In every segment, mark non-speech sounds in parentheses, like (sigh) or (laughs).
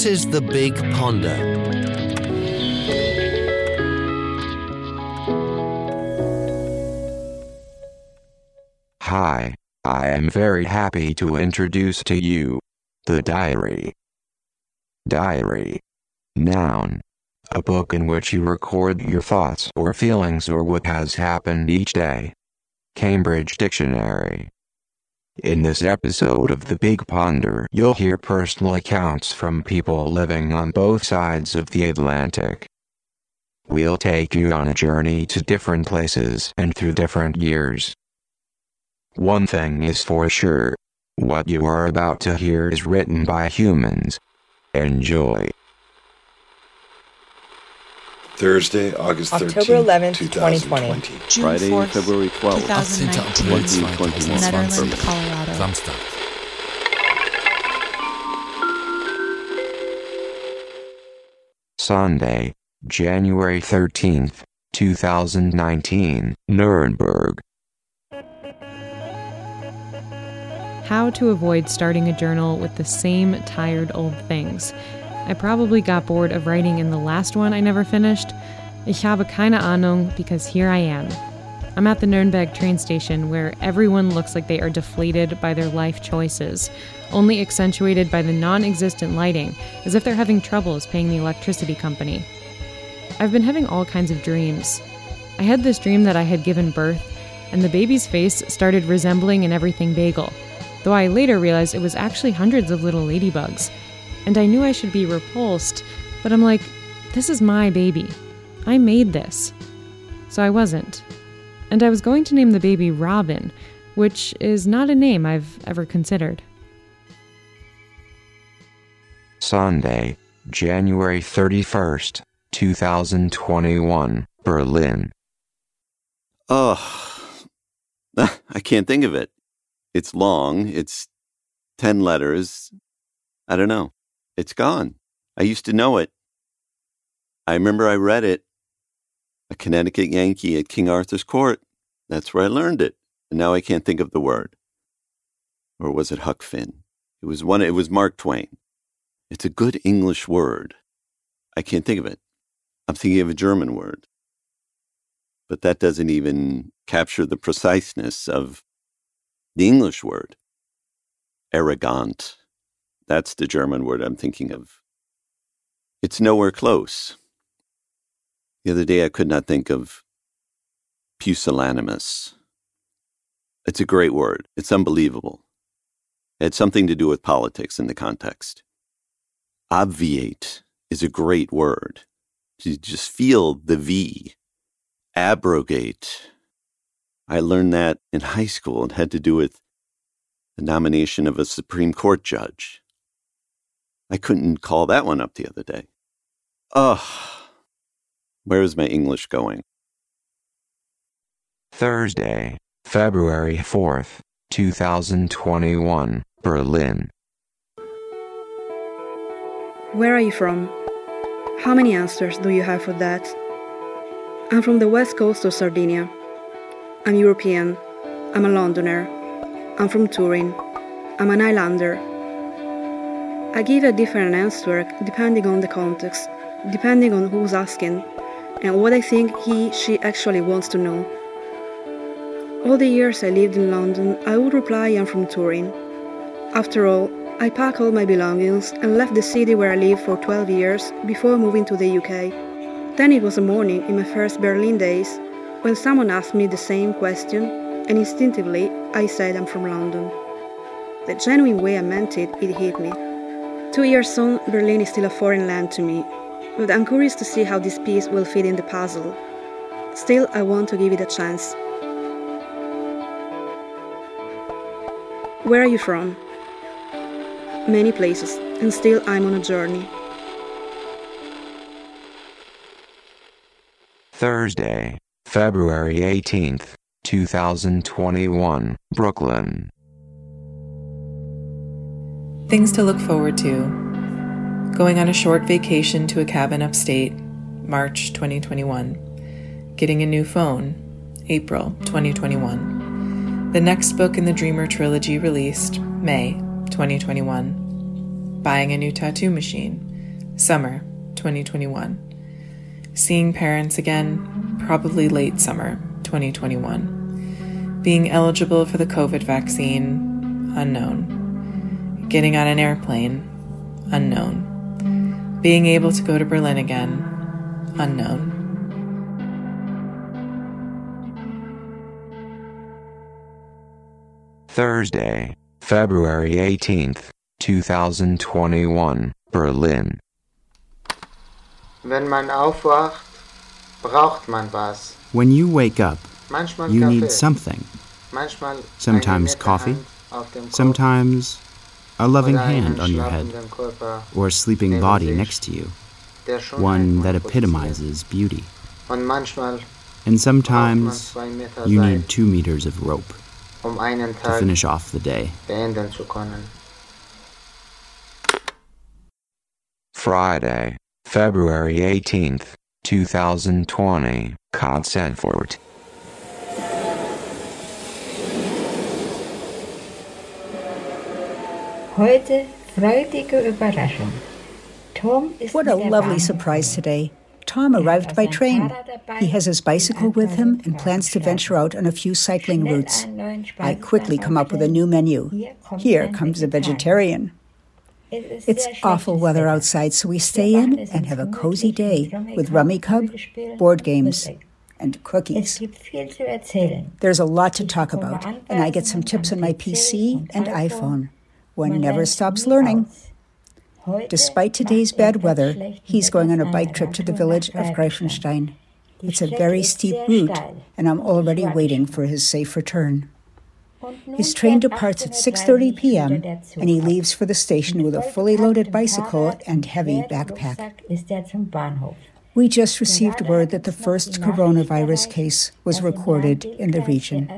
This is The Big Ponder. Hi, I am very happy to introduce to you the diary. Diary. Noun. A book in which you record your thoughts or feelings or what has happened each day. Cambridge Dictionary. In this episode of The Big Ponder, you'll hear personal accounts from people living on both sides of the Atlantic. We'll take you on a journey to different places and through different years. One thing is for sure. What you are about to hear is written by humans. Enjoy. Thursday, August 13th, October 11th, 2020. 2020. June Friday, 4th, February 12th. 2019. 2021. Netherlands, Colorado. Samstag. Sunday, January 13th, 2019, Nuremberg. How to avoid starting a journal with the same tired old things. I probably got bored of writing in the last one I never finished. Ich habe keine Ahnung because here I am. I'm at the Nürnberg train station where everyone looks like they are deflated by their life choices, only accentuated by the non existent lighting, as if they're having troubles paying the electricity company. I've been having all kinds of dreams. I had this dream that I had given birth, and the baby's face started resembling an everything bagel, though I later realized it was actually hundreds of little ladybugs. And I knew I should be repulsed, but I'm like, this is my baby. I made this. So I wasn't. And I was going to name the baby Robin, which is not a name I've ever considered. Sunday, January 31st, 2021, Berlin. Oh, (laughs) I can't think of it. It's long. It's 10 letters. I don't know. It's gone. I used to know it. I remember I read it. A Connecticut Yankee at King Arthur's Court. That's where I learned it. And now I can't think of the word. Or was it Huck Finn? It was one, it was Mark Twain. It's a good English word. I can't think of it. I'm thinking of a German word. But that doesn't even capture the preciseness of the English word. Arrogant. That's the German word I'm thinking of. It's nowhere close. The other day I could not think of pusillanimous. It's a great word. It's unbelievable. It had something to do with politics in the context. Obviate is a great word. You just feel the V. Abrogate. I learned that in high school. It had to do with the nomination of a Supreme Court judge. I couldn't call that one up the other day. Ugh. Where is my English going? Thursday, February 4th, 2021, Berlin. Where are you from? How many answers do you have for that? I'm from the west coast of Sardinia. I'm European. I'm a Londoner. I'm from Turin. I'm an Islander. I give a different answer depending on the context, depending on who's asking, and what I think he, she actually wants to know. All the years I lived in London, I would reply I'm from Turin. After all, I packed all my belongings and left the city where I lived for 12 years before moving to the UK. Then it was a morning in my first Berlin days when someone asked me the same question, and instinctively I said I'm from London. The genuine way I meant it, it hit me. Two years on, Berlin is still a foreign land to me, but I'm curious to see how this piece will fit in the puzzle. Still, I want to give it a chance. Where are you from? Many places, and still I'm on a journey. Thursday, February 18th, 2021, Brooklyn. Things to look forward to. Going on a short vacation to a cabin upstate, March 2021. Getting a new phone, April 2021. The next book in the Dreamer trilogy released, May 2021. Buying a new tattoo machine, Summer 2021. Seeing parents again, probably late summer 2021. Being eligible for the COVID vaccine, unknown. Getting on an airplane, unknown. Being able to go to Berlin again, unknown. Thursday, February 18th, 2021, Berlin. Wenn man aufwacht, braucht man was. When you wake up, Manchmal you Kaffee, need something. manchmal Sometimes coffee, Hand Kopf Sometimes a loving hand on your head, or a sleeping body next to you, one that epitomizes beauty. And sometimes you need two meters of rope um to finish off the day. beenden zu können. Friday, February 18th, 2020, Katzenfurt. Heute freudige Überraschung. Tom What a lovely surprise today. Tom arrived by train. He has his bicycle with him and plans to venture out on a few cycling routes. I quickly come up with a new menu. Here comes a vegetarian. It's awful weather outside, so we stay in and have a cozy day with Rummikub, board games, and cookies. gibt viel zu erzählen. There's a lot to talk about, and I get some tips on my PC and iPhone. One never stops learning. Despite today's er bad weather, he's going on a bike trip to the village of Greifenstein. It's a very steep route, and I'm already waiting for his safe return. His train departs at 6:30 p.m. wieder der Zug and he leaves for the station with a fully loaded bicycle and heavy backpack. Rucksack ist zum Bahnhof. We just received word that the first coronavirus case was recorded in the region.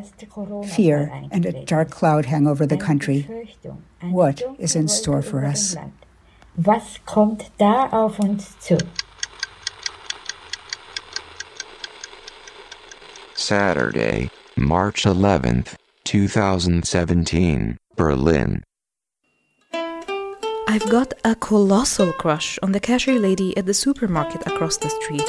Fear and a dark cloud hang over the country. What is in store for us? Was kommt da auf uns zu? Saturday, March 11th, 2017, Berlin. I've got a colossal crush on the cashier lady at the supermarket across the street.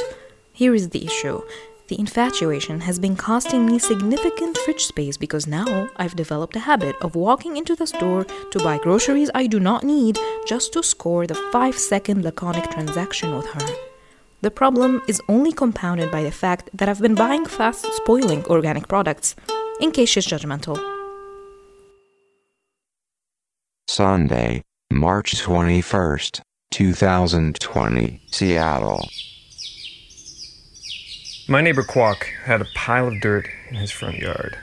Here is the issue. The infatuation has been costing me significant fridge space because now I've developed a habit of walking into the store to buy groceries I do not need just to score the 5 second laconic transaction with her. The problem is only compounded by the fact that I've been buying fast spoiling organic products, in case she's judgmental. Sunday, March 21st, 2020, Seattle. My neighbor Quoc had a pile of dirt in his front yard.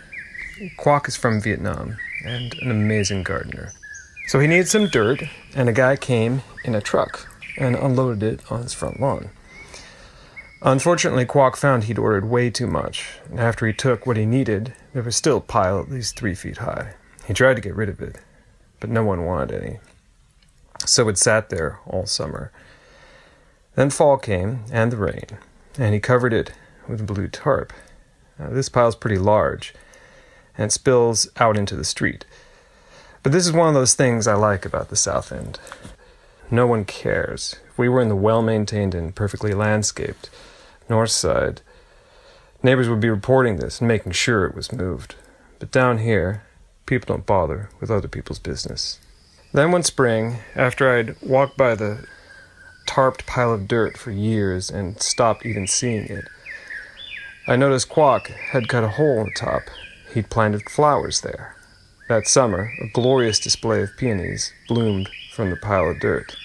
Quoc is from Vietnam and an amazing gardener. So he needed some dirt, and a guy came in a truck and unloaded it on his front lawn. Unfortunately, Quoc found he'd ordered way too much, and after he took what he needed, there was still a pile at least three feet high. He tried to get rid of it, but no one wanted any. So it sat there all summer. Then fall came, and the rain, and he covered it with blue tarp. Now, this pile's pretty large, and it spills out into the street. But this is one of those things I like about the South End. No one cares. If we were in the well maintained and perfectly landscaped north side, neighbors would be reporting this and making sure it was moved. But down here, people don't bother with other people's business. Then one spring, after I'd walked by the tarped pile of dirt for years and stopped even seeing it, I noticed Quoc had cut a hole in the top. He'd planted flowers there. That summer, a glorious display of peonies bloomed from the pile of dirt.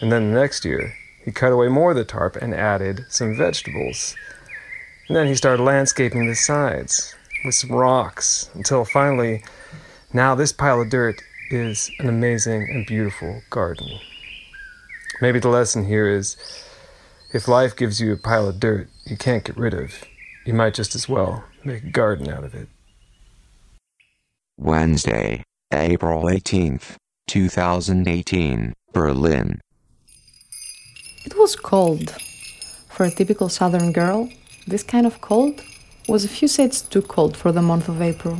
And then the next year, he cut away more of the tarp and added some vegetables. And then he started landscaping the sides with some rocks until finally, now this pile of dirt is an amazing and beautiful garden. Maybe the lesson here is if life gives you a pile of dirt you can't get rid of, you might just as well make a garden out of it. Wednesday, April 18th, 2018, Berlin. It was cold. For a typical southern girl, this kind of cold was a few shades too cold for the month of April.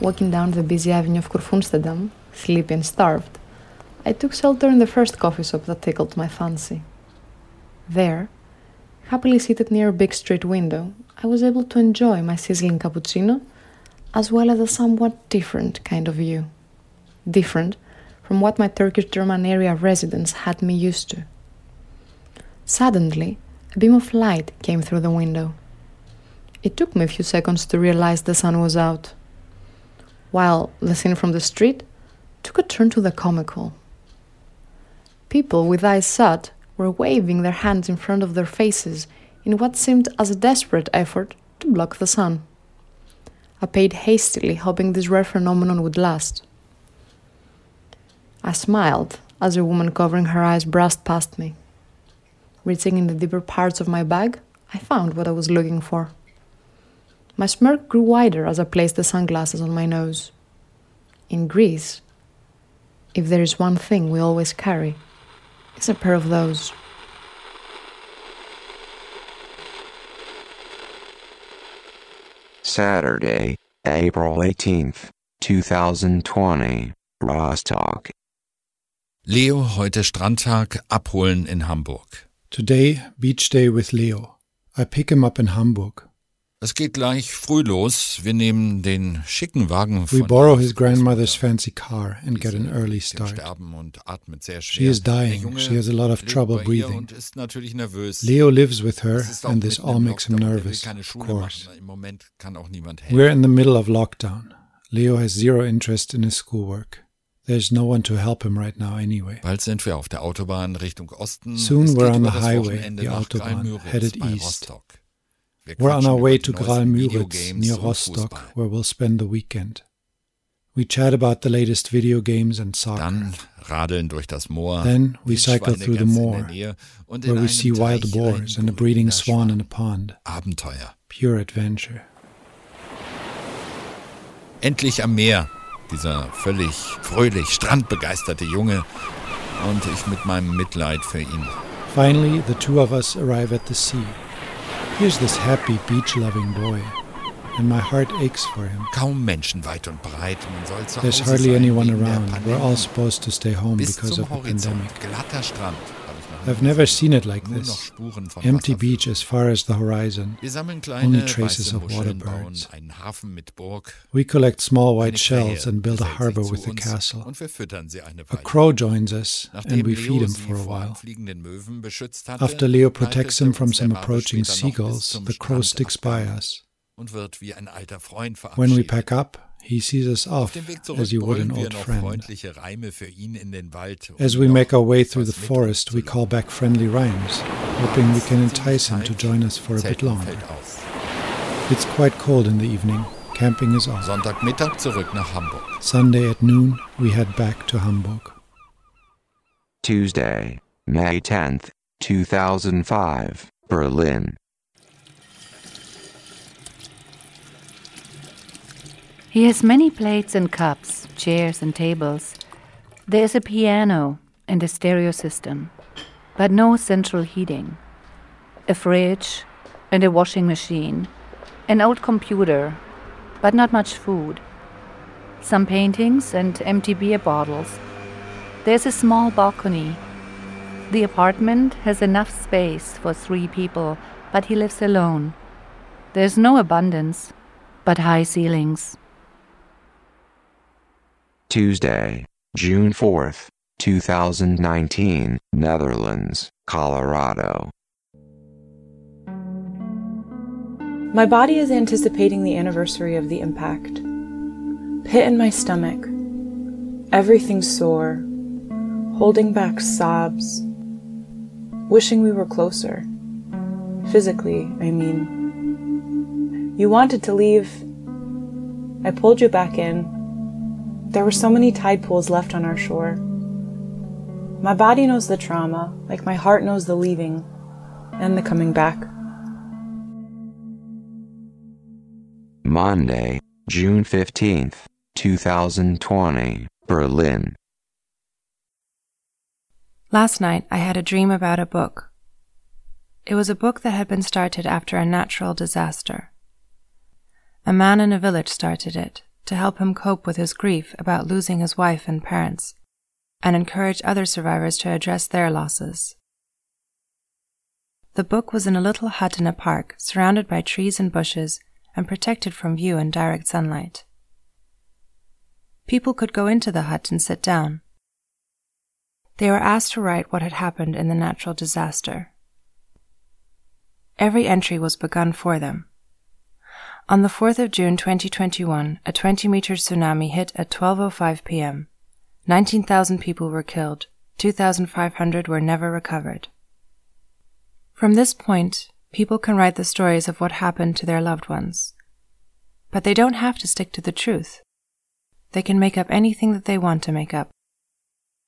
Walking down the busy avenue of Kurfürstendamm, sleepy and starved, I took shelter in the first coffee shop that tickled my fancy. There, happily seated near a big street window, I was able to enjoy my sizzling cappuccino as well as a somewhat different kind of view. Different from what my Turkish German area residence had me used to. Suddenly, a beam of light came through the window. It took me a few seconds to realize the sun was out, while the scene from the street took a turn to the comical. People with eyes shut were waving their hands in front of their faces in what seemed as a desperate effort to block the sun. I paid hastily, hoping this rare phenomenon would last. I smiled as a woman covering her eyes brushed past me. Reaching in the deeper parts of my bag, I found what I was looking for. My smirk grew wider as I placed the sunglasses on my nose. In Greece, if there is one thing we always carry, it's a pair of those. Saturday, April 18th, 2020, Rostock. Leo heute Strandtag abholen in Hamburg. Today, beach day with Leo. I pick him up in Hamburg. Es geht gleich früh los. Wir nehmen den schicken Wagen We borrow his grandmother's fancy car and get an early start. She is dying. She has a lot of trouble breathing. Leo lives with her, and this all makes him nervous, of course. We're in the middle of lockdown. Leo has zero interest in his schoolwork. There's no one to help him right now anyway. Bald sind wir auf der Autobahn Richtung Osten. Soon we're on the highway, the Autobahn, headed east. We're on our way to Graal-Müritz, near Rostock, where we'll spend the weekend. We chat about the latest video games and soccer. Dann radeln durch das Moor. Then we cycle through the moor, where we see wild boars and a breeding swan in a pond. Abenteuer. Pure adventure. Endlich am Meer. Dieser völlig fröhlich, strandbegeisterte Junge. Und ich mit meinem Mitleid für ihn. Finally, the two of us arrive at the sea. Here's this happy, beach-loving boy, and my heart aches for him. Kaum Menschen weit und breit. Man soll zu There's hardly anyone around. We're all supposed to stay home because of the pandemic. Glatter Strand. Hab ich noch nie I've never seen it like this. Empty beach as far as the horizon. Only traces of water Muscheln, bauen birds. einen Hafen mit Burg. We collect small white shells and build a harbor with zu a castle. Und wir füttern sie eine A crow joins us, and we feed him for a while. fliegenden Möwen beschützt hatte, After Leo protects er him from some approaching später noch bis seagulls, the crow sticks by us. und wird wie ein alter Freund When we pack up, he sees us off as zurück you would an old friend. freundliche Reime für ihn in den Wald. As we make our way through the forest, we call back friendly rhymes, hoping we can entice him to join us for a bit longer. It's quite cold in the evening. Camping is off. Sonntagmittag zurück nach Hamburg. Sunday at noon, we head back to Hamburg. Tuesday, May 10th, 2005, Berlin. He has many plates and cups, chairs and tables. There is a piano and a stereo system, but no central heating. A fridge and a washing machine, an old computer, but not much food. Some paintings and empty beer bottles. There's a small balcony. The apartment has enough space for three people, but he lives alone. There's no abundance, but high ceilings. Tuesday, June 4th, 2019, Netherlands, Colorado. My body is anticipating the anniversary of the impact. Pit in my stomach. Everything sore. Holding back sobs. Wishing we were closer. Physically, I mean. You wanted to leave. I pulled you back in. There were so many tide pools left on our shore. My body knows the trauma, like my heart knows the leaving and the coming back. Monday, June 15th, 2020, Berlin. Last night I had a dream about a book. It was a book that had been started after a natural disaster. A man in a village started it to help him cope with his grief about losing his wife and parents. and encourage other survivors to address their losses. The book was in a little hut in a park, surrounded by trees and bushes, and protected from view and direct sunlight. People could go into the hut and sit down. They were asked to write what had happened in the natural disaster. Every entry was begun for them. On the 4th of June 2021, a 20 meter tsunami hit at 12:05 p.m. 19,000 people were killed. 2,500 were never recovered. From this point, people can write the stories of what happened to their loved ones. But they don't have to stick to the truth. They can make up anything that they want to make up.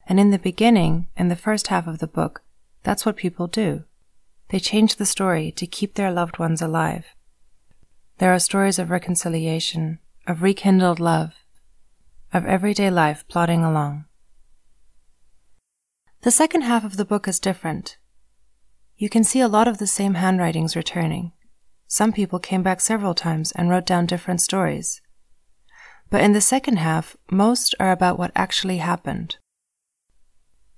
And in the beginning, in the first half of the book, that's what people do. They change the story to keep their loved ones alive. There are stories of reconciliation, of rekindled love, of everyday life plodding along. The second half of the book is different. You can see a lot of the same handwritings returning. Some people came back several times and wrote down different stories. But in the second half, most are about what actually happened,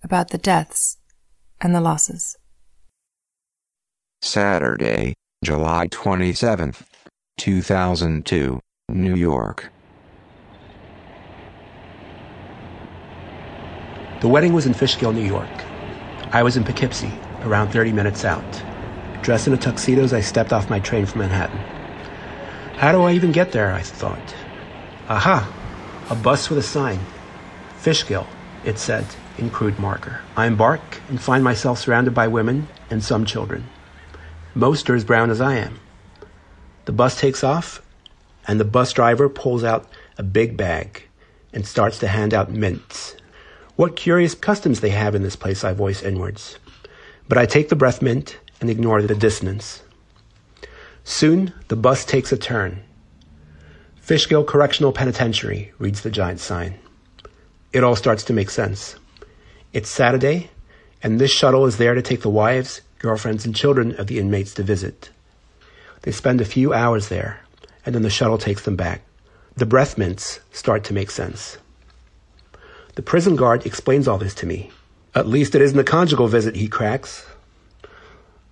about the deaths and the losses. Saturday, July 27th, 2002, New York. The wedding was in Fishkill, New York. I was in Poughkeepsie, around 30 minutes out. Dressed in a tuxedo as I stepped off my train from Manhattan. How do I even get there? I thought. Aha! A bus with a sign. Fishkill, it said in crude marker. I embark and find myself surrounded by women and some children. Most are as brown as I am. The bus takes off, and the bus driver pulls out a big bag and starts to hand out mints what curious customs they have in this place, I voice inwards. But I take the breath mint and ignore the dissonance. Soon the bus takes a turn. Fishkill Correctional Penitentiary, reads the giant sign. It all starts to make sense. It's Saturday, and this shuttle is there to take the wives, girlfriends, and children of the inmates to visit. They spend a few hours there, and then the shuttle takes them back. The breath mints start to make sense. The prison guard explains all this to me. At least it isn't a conjugal visit, he cracks.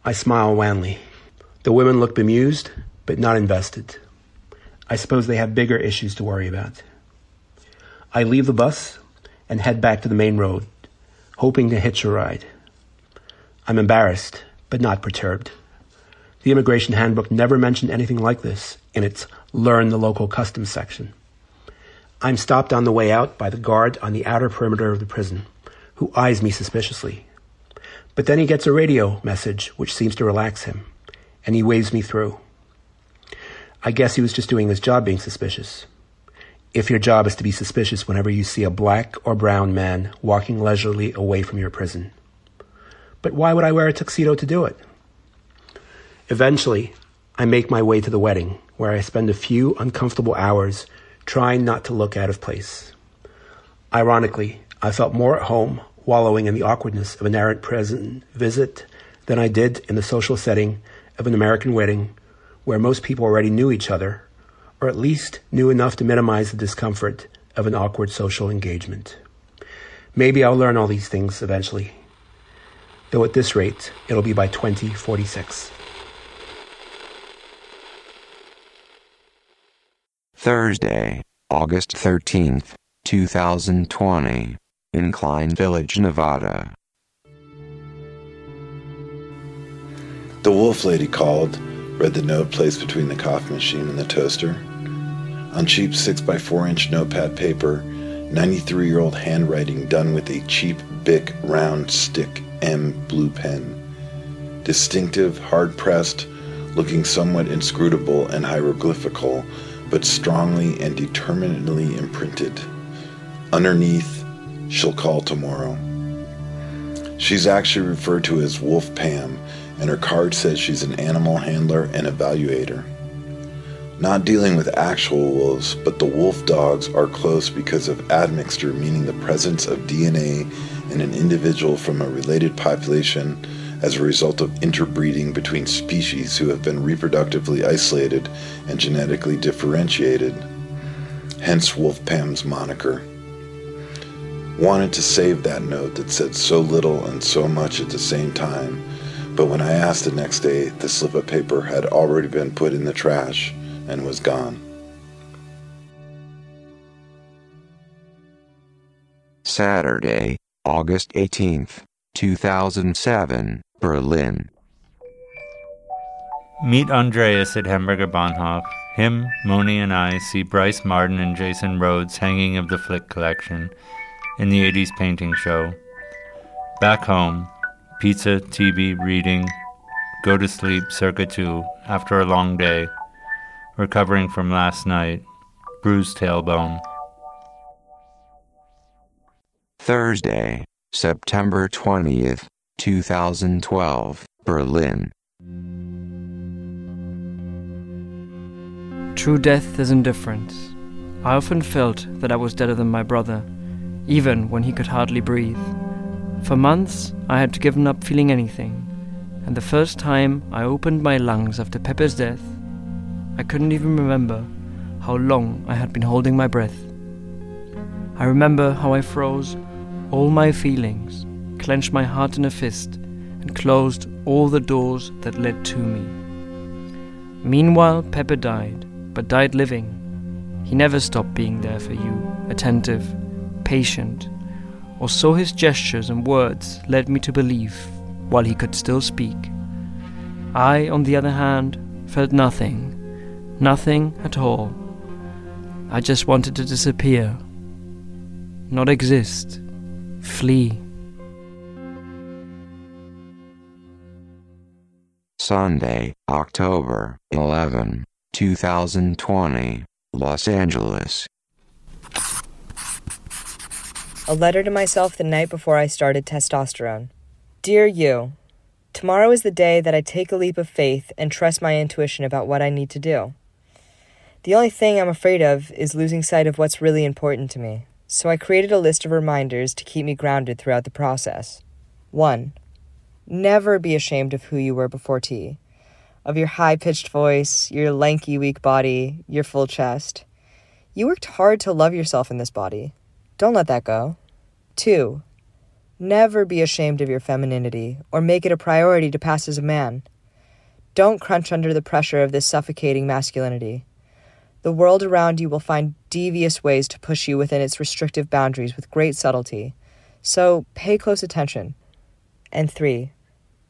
I smile wanly. The women look bemused, but not invested. I suppose they have bigger issues to worry about. I leave the bus and head back to the main road, hoping to hitch a ride. I'm embarrassed, but not perturbed. The immigration handbook never mentioned anything like this in its learn the local customs section. I'm stopped on the way out by the guard on the outer perimeter of the prison, who eyes me suspiciously. But then he gets a radio message which seems to relax him, and he waves me through. I guess he was just doing his job being suspicious. If your job is to be suspicious whenever you see a black or brown man walking leisurely away from your prison. But why would I wear a tuxedo to do it? Eventually, I make my way to the wedding, where I spend a few uncomfortable hours trying not to look out of place. Ironically, I felt more at home wallowing in the awkwardness of an errant prison visit than I did in the social setting of an American wedding where most people already knew each other, or at least knew enough to minimize the discomfort of an awkward social engagement. Maybe I'll learn all these things eventually, though at this rate, it'll be by 2046. Thursday, August 13th, 2020, Incline Village, Nevada. The wolf lady called, read the note placed between the coffee machine and the toaster. On cheap 6x4 inch notepad paper, 93 year old handwriting done with a cheap Bic round stick M blue pen. Distinctive, hard pressed, looking somewhat inscrutable and hieroglyphical but strongly and determinedly imprinted. Underneath, she'll call tomorrow. She's actually referred to as Wolf Pam, and her card says she's an animal handler and evaluator. Not dealing with actual wolves, but the wolf dogs are close because of admixture, meaning the presence of DNA in an individual from a related population as a result of interbreeding between species who have been reproductively isolated and genetically differentiated, hence Wolf Pam's moniker. Wanted to save that note that said so little and so much at the same time, but when I asked the next day, the slip of paper had already been put in the trash and was gone. Saturday, August 18th, 2007, Berlin. Meet Andreas at Hamburger Bahnhof. Him, Moni, and I see Brice Marden and Jason Rhoades hanging of the Flick collection in the 80s painting show. Back home, pizza, TV, reading, go to sleep circa 2 after a long day, recovering from last night, bruised tailbone. Thursday, September 20th, 2012, Berlin. True death is indifference. I often felt that I was deader than my brother, even when he could hardly breathe. For months, I had given up feeling anything, and the first time I opened my lungs after Pepe's death, I couldn't even remember how long I had been holding my breath. I remember how I froze all my feelings, clenched my heart in a fist, and closed all the doors that led to me. Meanwhile, Pepe died, but died living. He never stopped being there for you, attentive, patient, or so his gestures and words led me to believe while he could still speak. I, on the other hand, felt nothing, nothing at all. I just wanted to disappear, not exist. Flee. Sunday, October 11, 2020, Los Angeles. A letter to myself the night before I started testosterone. Dear you, tomorrow is the day that I take a leap of faith and trust my intuition about what I need to do. The only thing I'm afraid of is losing sight of what's really important to me so I created a list of reminders to keep me grounded throughout the process. 1. Never be ashamed of who you were before T, of your high pitched voice, your lanky, weak body, your full chest. You worked hard to love yourself in this body. Don't let that go. 2. Never be ashamed of your femininity or make it a priority to pass as a man. Don't crunch under the pressure of this suffocating masculinity. The world around you will find devious ways to push you within its restrictive boundaries with great subtlety. So pay close attention. And three,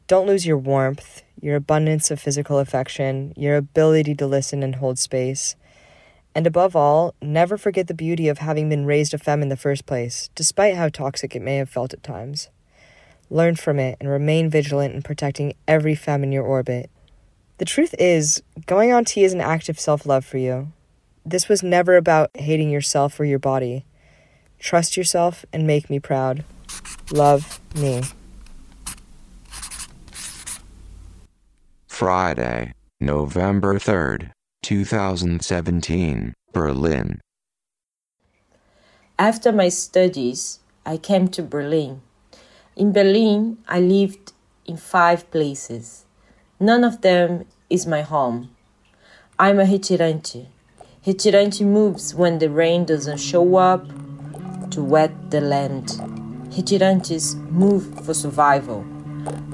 don't lose your warmth, your abundance of physical affection, your ability to listen and hold space. And above all, never forget the beauty of having been raised a femme in the first place, despite how toxic it may have felt at times. Learn from it and remain vigilant in protecting every femme in your orbit. The truth is, going on T is an act of self love for you, this was never about hating yourself or your body. Trust yourself and make me proud. Love me. Friday, November 3rd, 2017, Berlin. After my studies, I came to Berlin. In Berlin, I lived in five places. None of them is my home. I'm a retirante. Retirante moves when the rain doesn't show up to wet the land. Retirantes move for survival.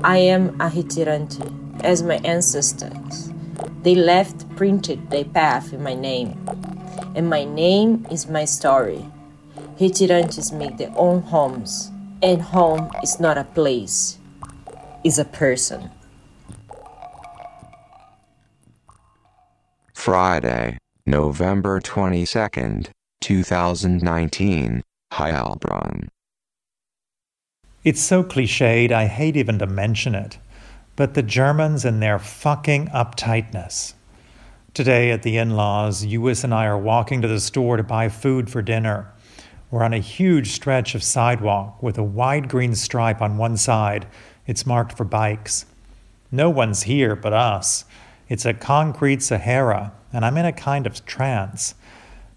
I am a retirante, as my ancestors. They left printed their path in my name, and my name is my story. Retirantes make their own homes, and home is not a place, it's a person. Friday, November 22nd, 2019, Heilbronn. It's so cliched, I hate even to mention it. But the Germans and their fucking uptightness. Today at the in laws, Uis and I are walking to the store to buy food for dinner. We're on a huge stretch of sidewalk with a wide green stripe on one side. It's marked for bikes. No one's here but us. It's a concrete Sahara, and I'm in a kind of trance.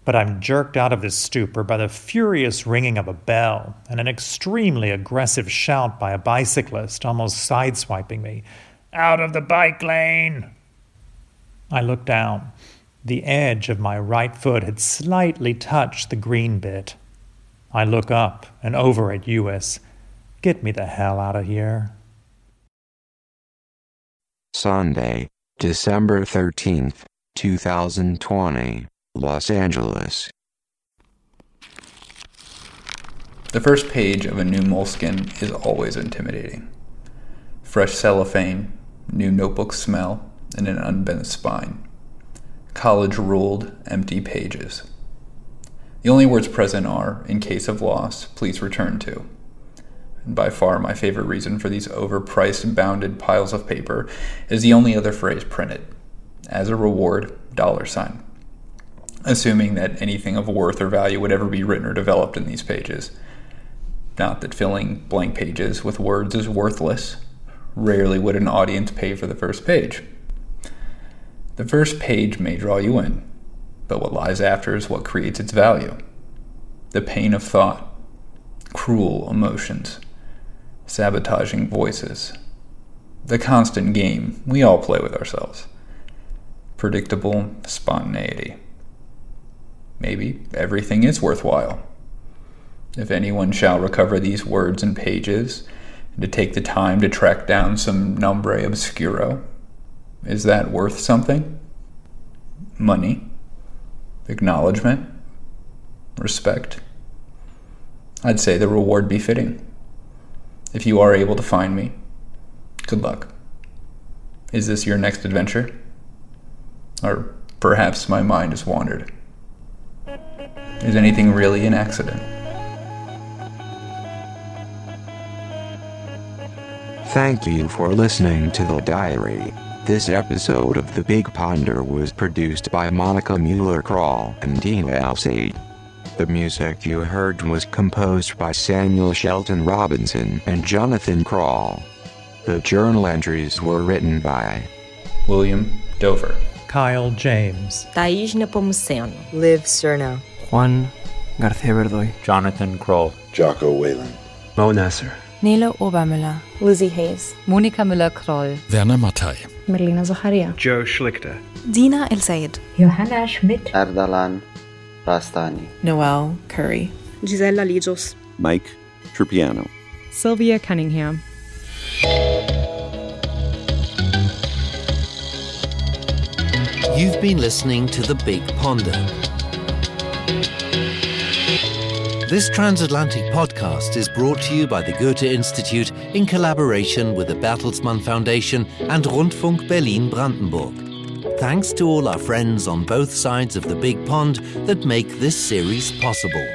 But I'm jerked out of this stupor by the furious ringing of a bell and an extremely aggressive shout by a bicyclist, almost sideswiping me. Out of the bike lane! I looked down. The edge of my right foot had slightly touched the green bit. I look up and over at US. Get me the hell out of here. Sunday, December 13th, 2020, Los Angeles. The first page of a new Moleskine is always intimidating. Fresh cellophane, new notebook smell, and an unbent spine. College ruled, empty pages. The only words present are, in case of loss, please return to. And by far my favorite reason for these overpriced, bounded piles of paper is the only other phrase printed. As a reward, dollar sign. Assuming that anything of worth or value would ever be written or developed in these pages. Not that filling blank pages with words is worthless. Rarely would an audience pay for the first page. The first page may draw you in, but what lies after is what creates its value. The pain of thought, cruel emotions, sabotaging voices. The constant game we all play with ourselves. Predictable spontaneity. Maybe everything is worthwhile. If anyone shall recover these words and pages, and to take the time to track down some nombre obscuro, is that worth something? Money? Acknowledgement? Respect? I'd say the reward be fitting. If you are able to find me, good luck. Is this your next adventure? Or perhaps my mind has wandered. Is anything really an accident? Thank you for listening to The Diary. This episode of The Big Ponder was produced by Monika Müller-Kroll and Dina Elsayed. The music you heard was composed by Samuel Shelton Robinson and Jonathan Kroll. The journal entries were written by William Dover, Kyle James, Thaís Nepomuceno, Liv Cerno, Juan Garcia Verdoy, Jonathan Kroll, Jocko Whalen, Mo Nasser, Nilo Obermüller, Lizzie Hayes, Monika Müller-Kroll, Werner Mattei, Merlina Zacharia, Joe Schlichter, Dina Elsayed, Johanna Schmidt, Ardalan Rastani, Noel Curry, Gisela Lijos, Mike Trupiano, Sylvia Cunningham. You've been listening to The Big Ponder. This transatlantic podcast is brought to you by the Goethe Institute in collaboration with the Bertelsmann Foundation and Rundfunk Berlin Brandenburg. Thanks to all our friends on both sides of the Big Pond that make this series possible.